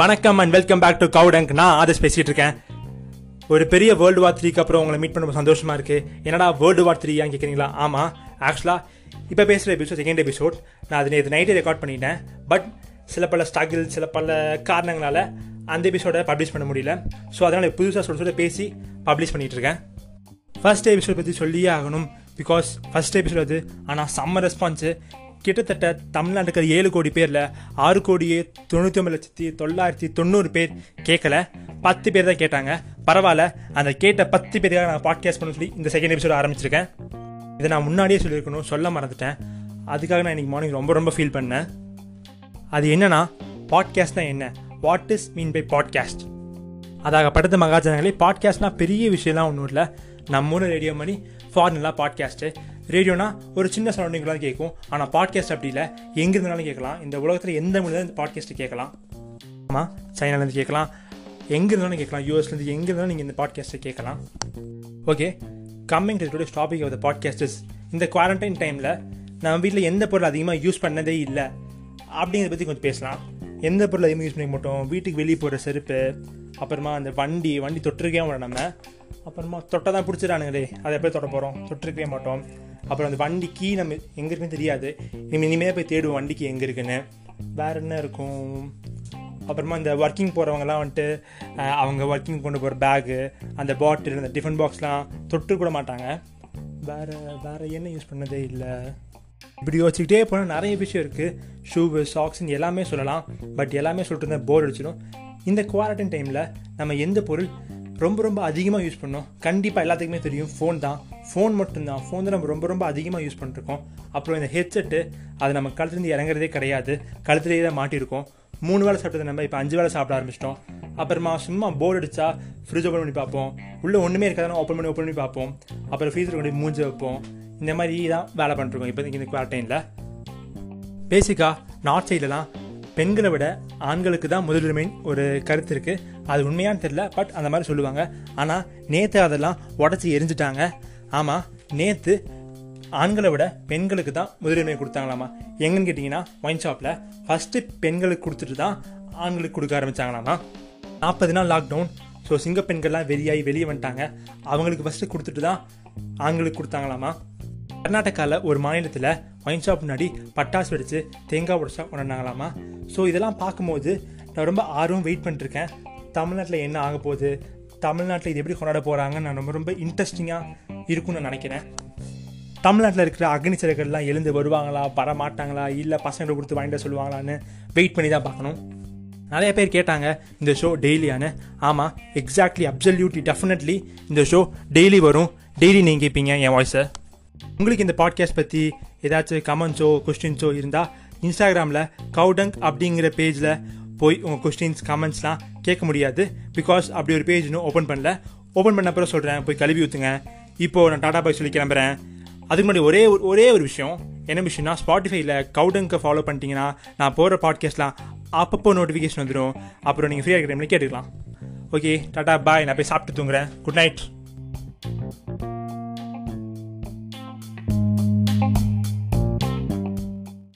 வணக்கம் and welcome back to கவுடங்க் நான் ஆதர்ஸ் பேசிகிட்டு இருக்கேன். ஒரு பெரிய வேர்ல்டு வார் த்ரீக்கு அப்புறம் உங்களை மீட் பண்ண சந்தோஷமா இருக்கு. என்னடா வேர்ல்டு வார் த்ரீயான்னு கேட்குறீங்களா ஆமாம் ஆக்சுவலாக இப்போ பேசுகிற எபிசோட் செகண்ட் எபிசோட் நான் அது நேற்று நைட்டே ரெக்கார்ட் பண்ணிட்டேன். பட் சில பல ஸ்ட்ரகிள் சில பல காரணங்களால் அந்த எபிசோடை பப்ளிஷ் பண்ண முடியல. ஸோ அதனால் புதுசாக சொல்ல சொல்ல பேசி பப்ளிஷ் பண்ணிகிட்ருக்கேன் இருக்கேன். ஃபர்ஸ்ட் எபிசோட் பற்றி சொல்லியே ஆகணும் பிகாஸ் ஃபர்ஸ்ட் எபிசோட் அது ஆனால் செம்ம ரெஸ்பான்ஸு கிட்டத்தட்ட தமிழ்நாட்டில் இருக்கிற ஏழு கோடி பேரில் ஆறு கோடியே தொண்ணூற்றி ஒம்பது லட்சத்தி தொள்ளாயிரத்தி தொண்ணூறு பேர் கேட்கல. பத்து பேர் தான் கேட்டாங்க. பரவாயில்ல. அந்த கேட்ட பத்து பேருக்காக நான் பாட்காஸ்ட் பண்ண சொல்லி இந்த செகண்ட் எபிசோட ஆரம்பிச்சிருக்கேன். இதை நான் முன்னாடியே சொல்லியிருக்கணும். சொல்ல மறந்துட்டேன். அதுக்காக நான் இன்னைக்கு மார்னிங் ரொம்ப ரொம்ப ஃபீல் பண்ணேன். அது என்னன்னா பாட்காஸ்ட்னா என்ன? What is mean by podcast அதாகப்பட்டது மகாஜனங்களே பாட்காஸ்ட்னால் பெரிய விஷயம்லாம் ஒன்றும் இல்லை. நம்ம ஊரில் ரேடியோ மணி ஃபாரின்லாம் பாட்காஸ்ட்டு ரேடியோனா ஒரு சின்ன சரௌண்டிங்லாம் கேட்கும் ஆனால் பாட்காஸ்ட் அப்படி இல்லை. எங்கே இருந்தாலும் கேட்கலாம் இந்த உலகத்தில் எந்த மொழியில் இந்த பாட்காஸ்ட்டு கேட்கலாம் ஆமாம் சைனாலேருந்து கேட்கலாம் எங்கே இருந்தாலும் கேட்கலாம் யூஎஸ்லேருந்து எங்கே இருந்தாலும் நீங்கள் இந்த பாட்காஸ்ட்டை கேட்கலாம் okay coming to today topic of the podcasters இந்த குவாரண்டைன் டைமில் நம்ம வீட்டில் எந்த பொருள் அதிகமாக யூஸ் பண்ணதே இல்லை. அப்படிங்கிறத பற்றி கொஞ்சம் பேசலாம். எந்த பொருள் அதிகமாக யூஸ் பண்ணிக்க மாட்டோம்? வீட்டுக்கு வெளியே போகிற செருப்பு அப்புறமா அந்த வண்டி வண்டி தொட்டிருக்கே நம்ம. அப்புறமா தொட்டை தான் பிடிச்சிடானுங்களே அதை எப்படி தொட போகிறோம் தொட்டிருக்கவே மாட்டோம். அப்புறம் அந்த வண்டி கீ நம்ம எங்கே இருக்குன்னு தெரியாது. நம்ம இனிமேல் போய் தேடுவோம் வண்டிக்கு எங்கே இருக்குன்னு. வேற என்ன இருக்கும்? அப்புறமா இந்த ஒர்க்கிங் போகிறவங்கலாம் வந்துட்டு அவங்க ஒர்க்கிங் கொண்டு போகிற பேகு அந்த பாட்டில் அந்த டிஃபன் பாக்ஸ்லாம் தொட்டு கூட மாட்டாங்க. வேற வேற என்ன யூஸ் பண்ணதே இல்லை. இப்படி யோசிச்சுக்கிட்டே போனால் நிறைய விஷயம் இருக்குது ஷூவு சாக்ஸ்ன்னு எல்லாமே சொல்லலாம். பட் எல்லாமே சொல்லிட்டு இருந்தால் போர் அடிச்சிடும். இந்த குவாரண்டைன் டைமில் நம்ம எந்த பொருள் ரொம்ப ரொம்ப அதிகமாக யூஸ் பண்ணோம்? கண்டிப்பாக எல்லாத்துக்குமே தெரியும். ஃபோன் தான். ஃபோன் மட்டும்தான். ஃபோன் தான் நம்ம ரொம்ப ரொம்ப அதிகமாக யூஸ் பண்ணிருக்கோம் அப்புறம் இந்த ஹெட்செட்டு அது நம்ம கழுத்துலேருந்து இறங்குறதே கிடையாது. கழுத்துலேயே தான் மாட்டியிருக்கோம். மூணு வேளை சாப்பிட்டது நம்ம இப்போ அஞ்சு வேளை சாப்பிட ஆரம்பிச்சிட்டோம். அப்புறமா சும்மா போர் அடிச்சா ஃப்ரிட்ஜ் ஓப்பன் பண்ணி பார்ப்போம். உள்ளே ஒன்றுமே இருக்காதுன்னா ஓப்பன் பண்ணி ஓப்பன் பண்ணி பார்ப்போம். அப்புறம் ஃப்ரீசர் கொண்டு மூஞ்சி வைப்போம். இந்த மாதிரி தான் வேலை பண்ணிருக்கோம் இப்போ இந்த குவாரண்டைனில் பேசிக்காக நார்த் சைட்லலாம் பெண்களை விட ஆண்களுக்கு தான் முதலுரிமைன்னு ஒரு கருத்து இருக்குது அது உண்மையான்னு தெரில பட் அந்த மாதிரி சொல்லுவாங்க. ஆனால் நேற்று அதெல்லாம் உடச்சி எரிஞ்சிட்டாங்க. ஆமாம் நேற்று ஆண்களை விட பெண்களுக்கு தான் முதலுரிமை கொடுத்தாங்களாமா? எங்கன்னு கேட்டிங்கன்னா ஒயின் ஷாப்பில் ஃபஸ்ட்டு பெண்களுக்கு கொடுத்துட்டு தான் ஆண்களுக்கு கொடுக்க ஆரம்பித்தாங்களாமா நாற்பது நாள் லாக்டவுன் ஸோ சிங்க பெண்கள்லாம் வெளியாகி வெளியே வந்துட்டாங்க. அவங்களுக்கு ஃபஸ்ட்டு கொடுத்துட்டு தான் ஆண்களுக்கு கொடுத்தாங்களாமா? கர்நாடகாவில் ஒரு மாநிலத்தில் ஒயின் ஷாப் முன்னாடி பட்டாசு வெடித்து தேங்காய் உடச்சா கொண்டாடினாங்களாமா ஸோ இதெல்லாம் பார்க்கும்போது நான் ரொம்ப ஆர்வம் வெயிட் பண்ணிருக்கேன் தமிழ்நாட்டில் என்ன ஆக போகுது? தமிழ்நாட்டில் இது எப்படி கொண்டாட போகிறாங்கன்னு நான் ரொம்ப ரொம்ப இன்ட்ரெஸ்டிங்காக இருக்கும்னு நான் நினைக்கிறேன். தமிழ்நாட்டில் இருக்கிற அக்னி சிறகள்லாம் எழுந்து வருவாங்களா வர மாட்டாங்களா இல்லை பசங்களை கொடுத்து வாங்கிட்டு சொல்லுவாங்களான்னு வெயிட் பண்ணி தான் பார்க்கணும். நிறைய பேர் கேட்டாங்க இந்த ஷோ டெய்லியானு ஆமாம் எக்ஸாக்ட்லி அப்சல்யூட்லி டெஃபினெட்லி இந்த ஷோ டெய்லி வரும். டெய்லி நீங்கள் கேட்பீங்க என் வாய்ஸை உங்களுக்கு இந்த பாட்காஸ்ட் பற்றி ஏதாச்சும் கமெண்ட்ஸோ கொஸ்டின்ஸோ இருந்தால் இன்ஸ்டாகிராமில் கவுடங் அப்படிங்கிற பேஜில் போய் உங்கள் கொஸ்டின்ஸ் கமெண்ட்ஸ்லாம் கேட்க முடியாது. பிகாஸ் அப்படி ஒரு பேஜ் இன்னும் ஓப்பன் பண்ணல. ஓப்பன் பண்ண அப்புறம் சொல்கிறேன் போய் கழுவி ஊற்றுங்க இப்போது நான் டாடா பாய் சொல்லி கிளம்புறேன். அதுக்கு முன்னாடி ஒரே ஒரு- ஒரே ஒரு விஷயம். என்ன விஷயம்னா ஸ்பாட்டிஃபைல கவுடங்கை ஃபாலோ பண்ணிட்டீங்கன்னா நான் போகிற பாட்காஸ்ட்லாம் அப்பப்போ நோட்டிஃபிகேஷன் வந்துடும் அப்புறம் நீங்கள் ஃப்ரீயாக இருக்கிற டைமில் கேட்டுக்கலாம். ஓகே டாடா பாய் நான் போய் சாப்பிட்டு தூங்குறேன். Good night